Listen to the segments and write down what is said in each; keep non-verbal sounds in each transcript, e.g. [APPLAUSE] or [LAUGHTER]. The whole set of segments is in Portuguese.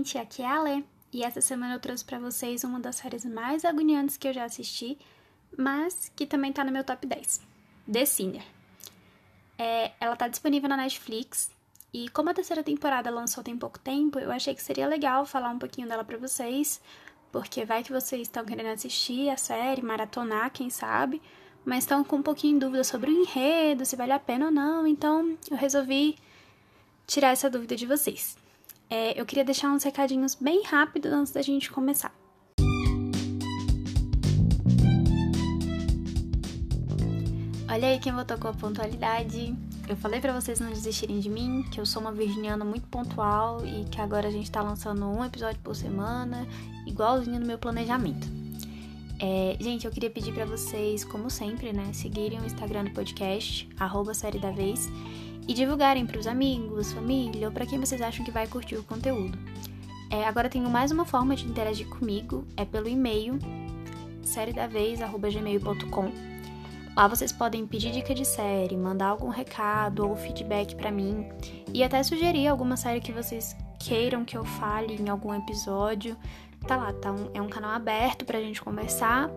Gente, aqui é a Lê. E essa semana eu trouxe para vocês uma das séries mais agoniantes que eu já assisti, mas que também tá no meu top 10. The Sinner. É, ela tá disponível na Netflix. E como a terceira temporada lançou tem pouco tempo, eu achei que seria legal falar um pouquinho dela para vocês, porque vai que vocês estão querendo assistir a série, maratonar, quem sabe, mas estão com um pouquinho de dúvida sobre o enredo, se vale a pena ou não, então eu resolvi tirar essa dúvida de vocês. É, eu queria deixar uns recadinhos bem rápidos antes da gente começar. Olha aí quem voltou com a pontualidade. Eu falei para vocês não desistirem de mim, que eu sou uma virginiana muito pontual e que agora a gente tá lançando um episódio por semana, igualzinho no meu planejamento. É, gente, eu queria pedir para vocês, como sempre, né, seguirem o Instagram do podcast, arroba série da vez, e divulgarem para os amigos, família ou para quem vocês acham que vai curtir o conteúdo. É, agora tenho mais uma forma de interagir comigo, é pelo e-mail sériedavez@gmail.com. Lá vocês podem pedir dica de série, mandar algum recado ou feedback para mim e até sugerir alguma série que vocês queiram que eu fale em algum episódio. Tá lá, tá um, é um canal aberto pra gente conversar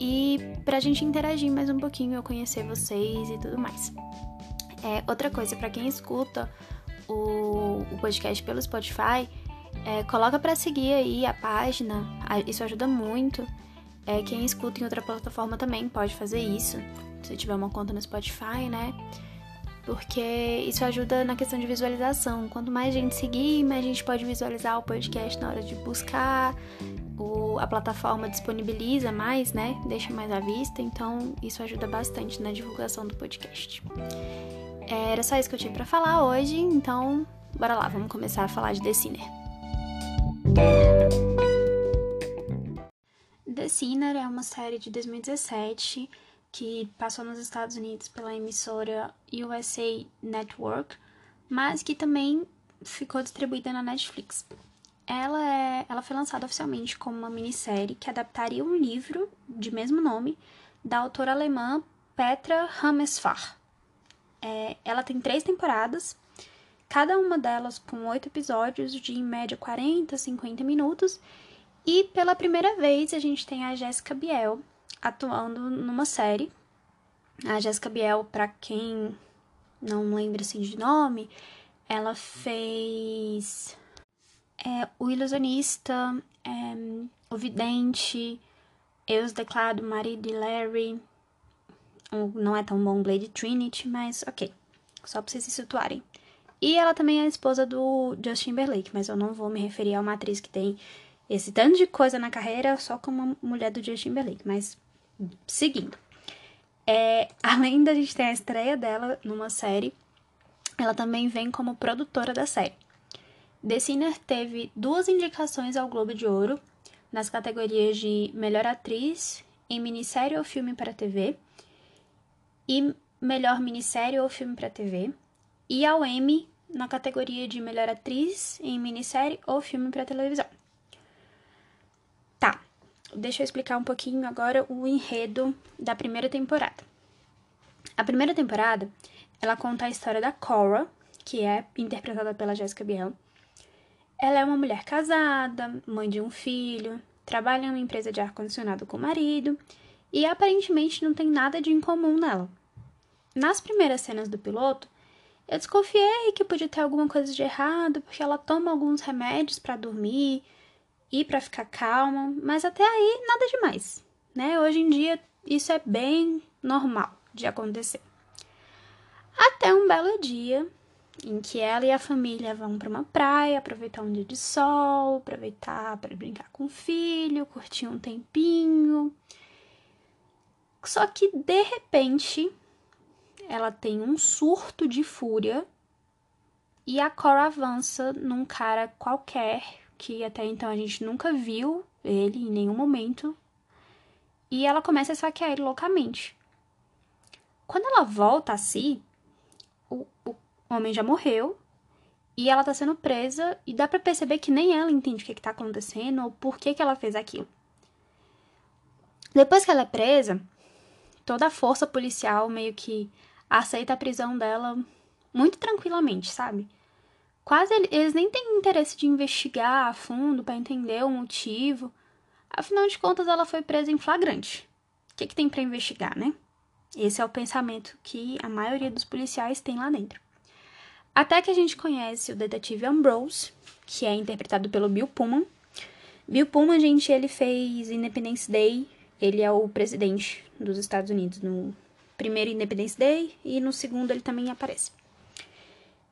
e pra gente interagir mais um pouquinho, eu conhecer vocês e tudo mais. É, outra coisa, para quem escuta o, o, podcast pelo Spotify, é, coloca para seguir aí a página, isso ajuda muito. É, quem escuta em outra plataforma também pode fazer isso, se tiver uma conta no Spotify, né? Porque isso ajuda na questão de visualização. Quanto mais gente seguir, mais gente pode visualizar o podcast na hora de buscar. O, a plataforma disponibiliza mais, né? Deixa mais à vista, então isso ajuda bastante na divulgação do podcast. Era só isso que eu tinha para falar hoje, então bora lá, vamos começar a falar de The Sinner. The Sinner é uma série de 2017 que passou nos Estados Unidos pela emissora USA Network, mas que também ficou distribuída na Netflix. Ela, é, ela foi lançada oficialmente como uma minissérie que adaptaria um livro de mesmo nome da autora alemã Petra Hamesfach. É, ela tem três temporadas, cada uma delas com oito episódios de em média 40, 50 minutos. E pela primeira vez a gente tem a Jéssica Biel atuando numa série. A Jéssica Biel, para quem não lembra assim de nome, ela fez é, O Ilusionista, é, O Vidente, Eu Declaro Marido de Larry, não é tão bom Blade Trinity, mas ok. Só pra vocês se situarem. E ela também é esposa do Justin Timberlake, mas eu não vou me referir a uma atriz que tem esse tanto de coisa na carreira só como mulher do Justin Timberlake. Mas, seguindo. É, [LAUGHS] além da gente ter a estreia dela numa série, ela também vem como produtora da série. The Sinner teve duas indicações ao Globo de Ouro nas categorias de Melhor Atriz em Minissérie ou Filme para TV e melhor minissérie ou filme para TV, e ao Emmy na categoria de melhor atriz em minissérie ou filme para televisão. Tá, deixa eu explicar um pouquinho agora o enredo da primeira temporada. A primeira temporada, ela conta a história da Cora, que é interpretada pela Jessica Biel. Ela é uma mulher casada, mãe de um filho, trabalha em uma empresa de ar-condicionado com o marido e aparentemente não tem nada de incomum nela. Nas primeiras cenas do piloto, eu desconfiei que podia ter alguma coisa de errado, porque ela toma alguns remédios para dormir e para ficar calma, mas até aí nada demais, né? Hoje em dia isso é bem normal de acontecer. Até um belo dia em que ela e a família vão para uma praia, aproveitar um dia de sol, aproveitar para brincar com o filho, curtir um tempinho. Só que de repente ela tem um surto de fúria e a Cora avança num cara qualquer que até então a gente nunca viu ele em nenhum momento e ela começa a saquear ele loucamente. Quando ela volta a si, o, o homem já morreu e ela tá sendo presa e dá para perceber que nem ela entende o que, que tá acontecendo ou por que, que ela fez aquilo. Depois que ela é presa, toda a força policial meio que aceita a prisão dela muito tranquilamente, sabe? quase eles nem têm interesse de investigar a fundo para entender o motivo. Afinal de contas, ela foi presa em flagrante. O que, que tem para investigar, né? Esse é o pensamento que a maioria dos policiais tem lá dentro. Até que a gente conhece o detetive Ambrose, que é interpretado pelo Bill Pullman. Bill Pullman, gente, ele fez Independence Day. Ele é o presidente dos Estados Unidos no primeiro Independence Day e no segundo ele também aparece.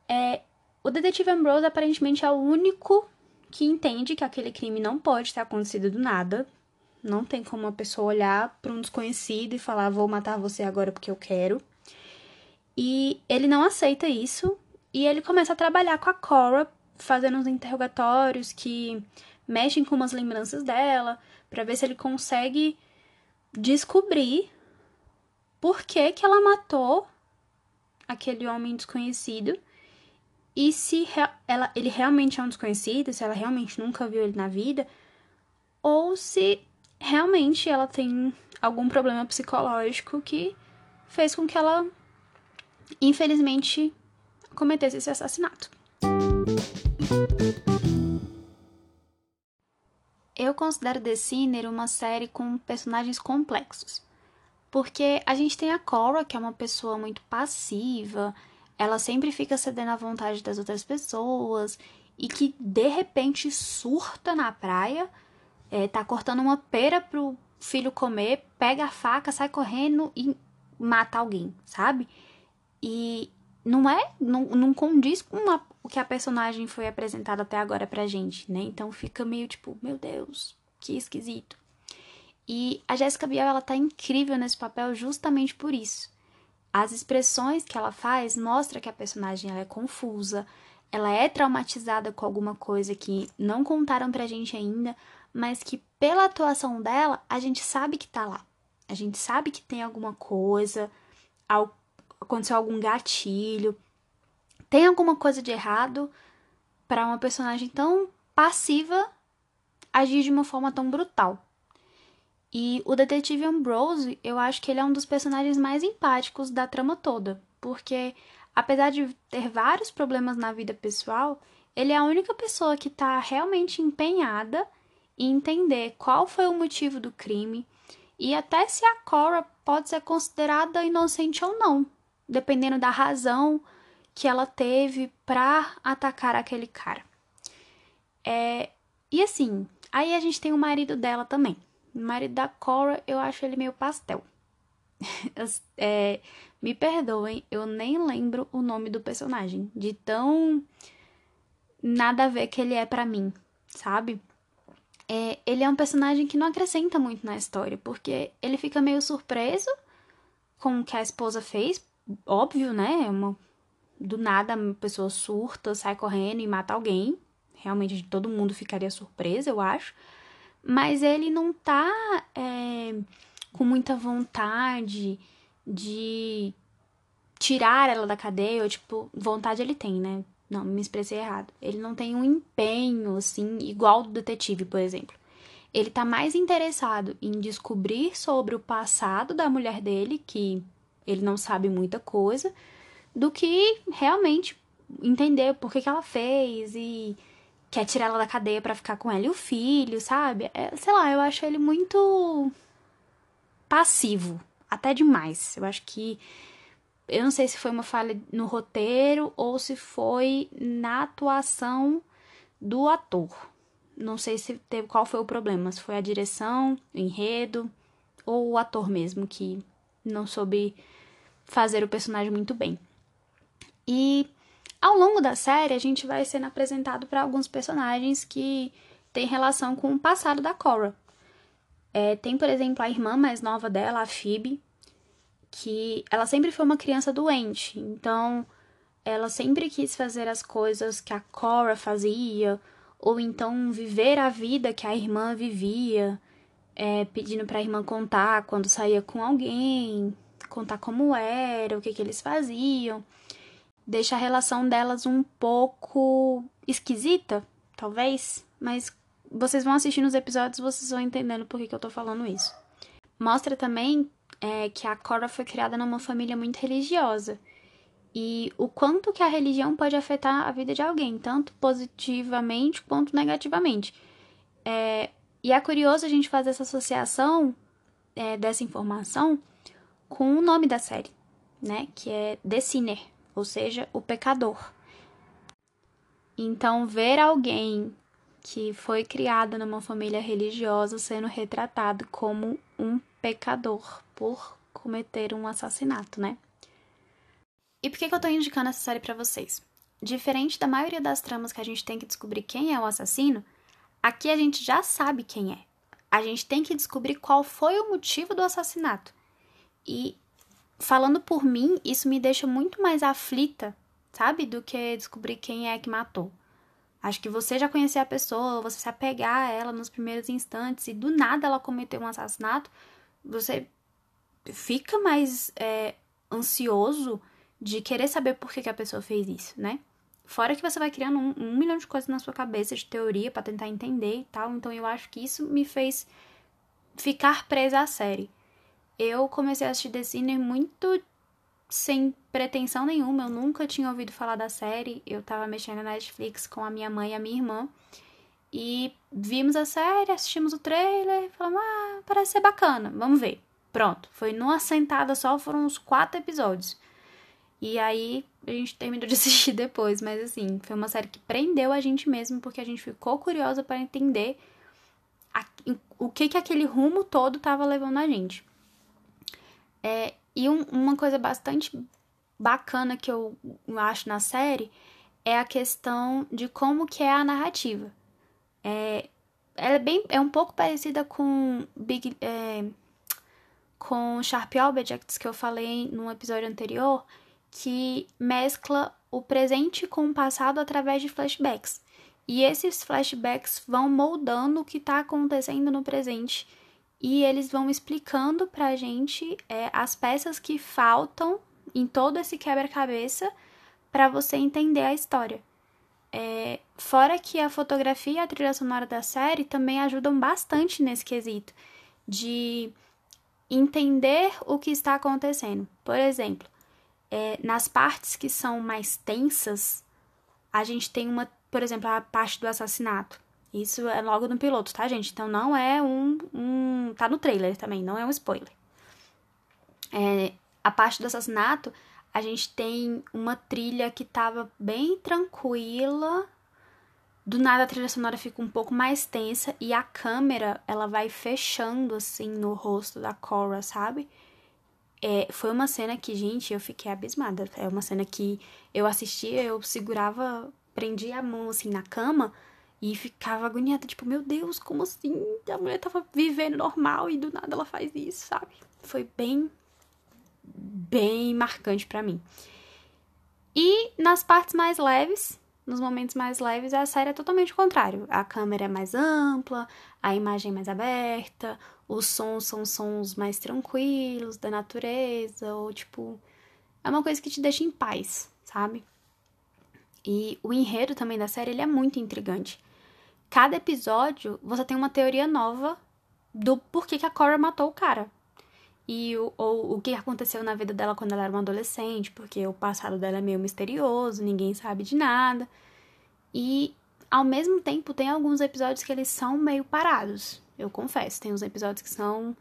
É, o detetive Ambrose aparentemente é o único que entende que aquele crime não pode ter acontecido do nada. Não tem como uma pessoa olhar para um desconhecido e falar: vou matar você agora porque eu quero. E ele não aceita isso e ele começa a trabalhar com a Cora, fazendo uns interrogatórios que mexem com umas lembranças dela, para ver se ele consegue descobrir por que, que ela matou aquele homem desconhecido e se ela, ele realmente é um desconhecido, se ela realmente nunca viu ele na vida, ou se realmente ela tem algum problema psicológico que fez com que ela, infelizmente, cometesse esse assassinato. Eu considero The Sinner uma série com personagens complexos. Porque a gente tem a Cora, que é uma pessoa muito passiva, ela sempre fica cedendo à vontade das outras pessoas e que de repente surta na praia, é, tá cortando uma pera pro filho comer, pega a faca, sai correndo e mata alguém, sabe? E não é, não, não condiz com uma, o que a personagem foi apresentada até agora pra gente, né? Então fica meio tipo, meu Deus, que esquisito. E a Jéssica Biel, ela tá incrível nesse papel justamente por isso. As expressões que ela faz mostra que a personagem ela é confusa, ela é traumatizada com alguma coisa que não contaram pra gente ainda, mas que pela atuação dela, a gente sabe que tá lá. A gente sabe que tem alguma coisa, aconteceu algum gatilho, tem alguma coisa de errado para uma personagem tão passiva agir de uma forma tão brutal. E o detetive Ambrose, eu acho que ele é um dos personagens mais empáticos da trama toda, porque apesar de ter vários problemas na vida pessoal, ele é a única pessoa que está realmente empenhada em entender qual foi o motivo do crime e até se a Cora pode ser considerada inocente ou não, dependendo da razão que ela teve para atacar aquele cara. É, e assim, aí a gente tem o marido dela também. O marido da Cora, eu acho ele meio pastel. [LAUGHS] é, me perdoem, eu nem lembro o nome do personagem, de tão nada a ver que ele é para mim, sabe? É, ele é um personagem que não acrescenta muito na história, porque ele fica meio surpreso com o que a esposa fez, óbvio, né? É uma, do nada a pessoa surta, sai correndo e mata alguém. Realmente todo mundo ficaria surpreso, eu acho. Mas ele não tá é, com muita vontade de tirar ela da cadeia, ou tipo, vontade ele tem, né? Não, me expressei errado. Ele não tem um empenho, assim, igual do detetive, por exemplo. Ele tá mais interessado em descobrir sobre o passado da mulher dele, que ele não sabe muita coisa, do que realmente entender por que, que ela fez e quer tirar ela da cadeia para ficar com ela e o filho, sabe? É, sei lá, eu acho ele muito passivo, até demais. Eu acho que eu não sei se foi uma falha no roteiro ou se foi na atuação do ator. Não sei se teve qual foi o problema, se foi a direção, o enredo ou o ator mesmo que não soube fazer o personagem muito bem. E ao longo da série, a gente vai sendo apresentado para alguns personagens que têm relação com o passado da Cora. É, tem, por exemplo, a irmã mais nova dela, a Phoebe, que ela sempre foi uma criança doente, então ela sempre quis fazer as coisas que a Cora fazia, ou então viver a vida que a irmã vivia, é, pedindo para a irmã contar quando saía com alguém, contar como era, o que, que eles faziam. Deixa a relação delas um pouco esquisita, talvez, mas vocês vão assistindo os episódios vocês vão entendendo por que, que eu tô falando isso. Mostra também é, que a Cora foi criada numa família muito religiosa. e o quanto que a religião pode afetar a vida de alguém, tanto positivamente quanto negativamente. É, e é curioso a gente fazer essa associação é, dessa informação com o nome da série, né? Que é The Sinner, ou seja, o pecador. Então, ver alguém que foi criado numa família religiosa sendo retratado como um pecador por cometer um assassinato, né? E por que, que eu tô indicando essa série para vocês? Diferente da maioria das tramas que a gente tem que descobrir quem é o assassino, aqui a gente já sabe quem é. A gente tem que descobrir qual foi o motivo do assassinato. E falando por mim, isso me deixa muito mais aflita, sabe, do que descobrir quem é que matou. Acho que você já conhecer a pessoa, você se apegar a ela nos primeiros instantes e do nada ela cometeu um assassinato, você fica mais é, ansioso de querer saber por que, que, a pessoa fez isso, né? Fora que você vai criando um, um milhão de coisas na sua cabeça de teoria para tentar entender e tal. Então eu acho que isso me fez ficar presa à série. Eu comecei a assistir The Sinner muito sem pretensão nenhuma. Eu nunca tinha ouvido falar da série. Eu tava mexendo na Netflix com a minha mãe e a minha irmã. E vimos a série, assistimos o trailer, falamos, ah, parece ser bacana, vamos ver. Pronto, foi numa sentada só, foram uns quatro episódios. E aí a gente terminou de [LAUGHS] assistir depois, mas assim, foi uma série que prendeu a gente mesmo, porque a gente ficou curiosa para entender a, o que que aquele rumo todo tava levando a gente. É, e um, uma coisa bastante bacana que eu acho na série é a questão de como que é a narrativa. É, ela é bem é um pouco parecida com Big é, com Sharp Objects que eu falei no episódio anterior, que mescla o presente com o passado através de flashbacks. E esses flashbacks vão moldando o que está acontecendo no presente e eles vão explicando pra gente é, as peças que faltam em todo esse quebra-cabeça para você entender a história. É, fora que a fotografia e a trilha sonora da série também ajudam bastante nesse quesito de entender o que está acontecendo. Por exemplo, é, nas partes que são mais tensas, a gente tem uma, por exemplo, a parte do assassinato. Isso é logo no piloto, tá, gente? Então não é um. um tá no trailer também, não é um spoiler. É, a parte do assassinato, a gente tem uma trilha que tava bem tranquila. Do nada a trilha sonora fica um pouco mais tensa e a câmera ela vai fechando assim no rosto da Cora, sabe? É, foi uma cena que, gente, eu fiquei abismada. É uma cena que eu assistia, eu segurava, prendia a mão assim na cama e ficava agoniada, tipo, meu Deus, como assim? A mulher tava vivendo normal e do nada ela faz isso, sabe? Foi bem, bem marcante para mim. E nas partes mais leves, nos momentos mais leves, a série é totalmente o contrário. A câmera é mais ampla, a imagem é mais aberta, os sons são sons mais tranquilos da natureza, ou tipo, é uma coisa que te deixa em paz, sabe? E o enredo também da série ele é muito intrigante cada episódio você tem uma teoria nova do porquê que a Cora matou o cara. E o, ou, o que aconteceu na vida dela quando ela era uma adolescente, porque o passado dela é meio misterioso, ninguém sabe de nada. E ao mesmo tempo tem alguns episódios que eles são meio parados. Eu confesso, tem uns episódios que são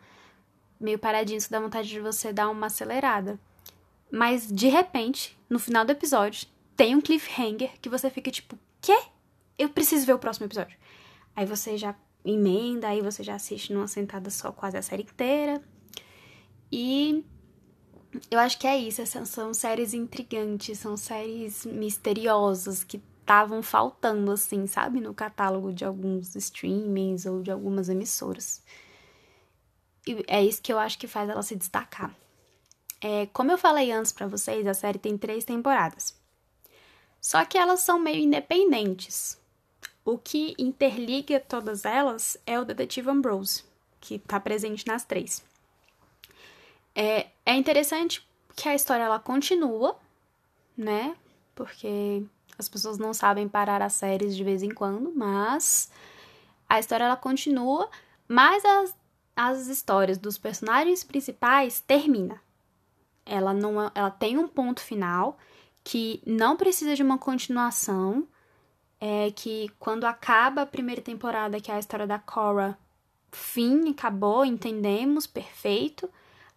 meio paradinhos que dá vontade de você dar uma acelerada. Mas de repente, no final do episódio, tem um cliffhanger que você fica tipo, quê? Eu preciso ver o próximo episódio. Aí você já emenda, aí você já assiste numa sentada só quase a série inteira. E eu acho que é isso, essas são séries intrigantes, são séries misteriosas que estavam faltando, assim, sabe, no catálogo de alguns streamings ou de algumas emissoras. E é isso que eu acho que faz ela se destacar. É, como eu falei antes para vocês, a série tem três temporadas. Só que elas são meio independentes. O que interliga todas elas é o detetive Ambrose, que está presente nas três. É, é interessante que a história ela continua, né? Porque as pessoas não sabem parar as séries de vez em quando, mas a história ela continua, mas as, as histórias dos personagens principais termina. Ela não ela tem um ponto final que não precisa de uma continuação, é que quando acaba a primeira temporada, que é a história da Cora, fim, acabou, entendemos, perfeito.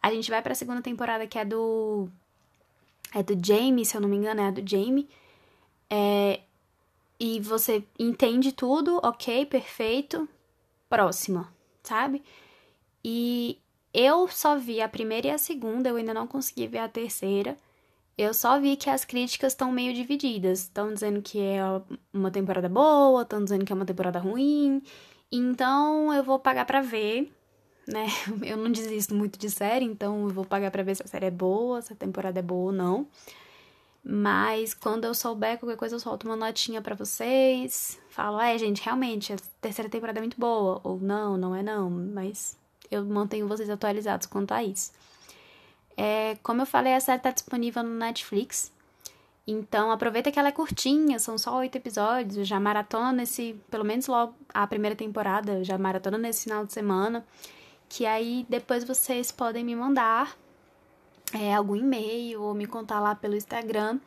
A gente vai para a segunda temporada que é do é do Jamie, se eu não me engano, é a do Jamie. É, e você entende tudo, ok, perfeito. Próxima, sabe? E eu só vi a primeira e a segunda, eu ainda não consegui ver a terceira. Eu só vi que as críticas estão meio divididas. Estão dizendo que é uma temporada boa, estão dizendo que é uma temporada ruim. Então eu vou pagar para ver, né? [LAUGHS] Eu não desisto muito de série, então eu vou pagar para ver se a série é boa, se a temporada é boa ou não. Mas quando eu souber qualquer coisa, eu solto uma notinha para vocês. Falo, é, gente, realmente, a terceira temporada é muito boa. Ou não, não é não. Mas eu mantenho vocês atualizados quanto a isso. É, como eu falei, a série tá disponível no Netflix. Então aproveita que ela é curtinha, são só oito episódios. Já maratona nesse, pelo menos logo a primeira temporada, já maratona nesse final de semana. Que aí depois vocês podem me mandar é, algum e-mail ou me contar lá pelo Instagram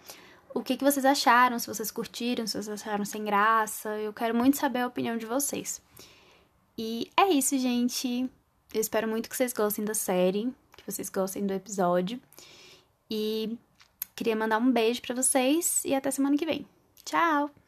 o que, que vocês acharam, se vocês curtiram, se vocês acharam sem graça. Eu quero muito saber a opinião de vocês. E é isso, gente. Eu espero muito que vocês gostem da série, que vocês gostem do episódio. E queria mandar um beijo para vocês e até semana que vem. Tchau!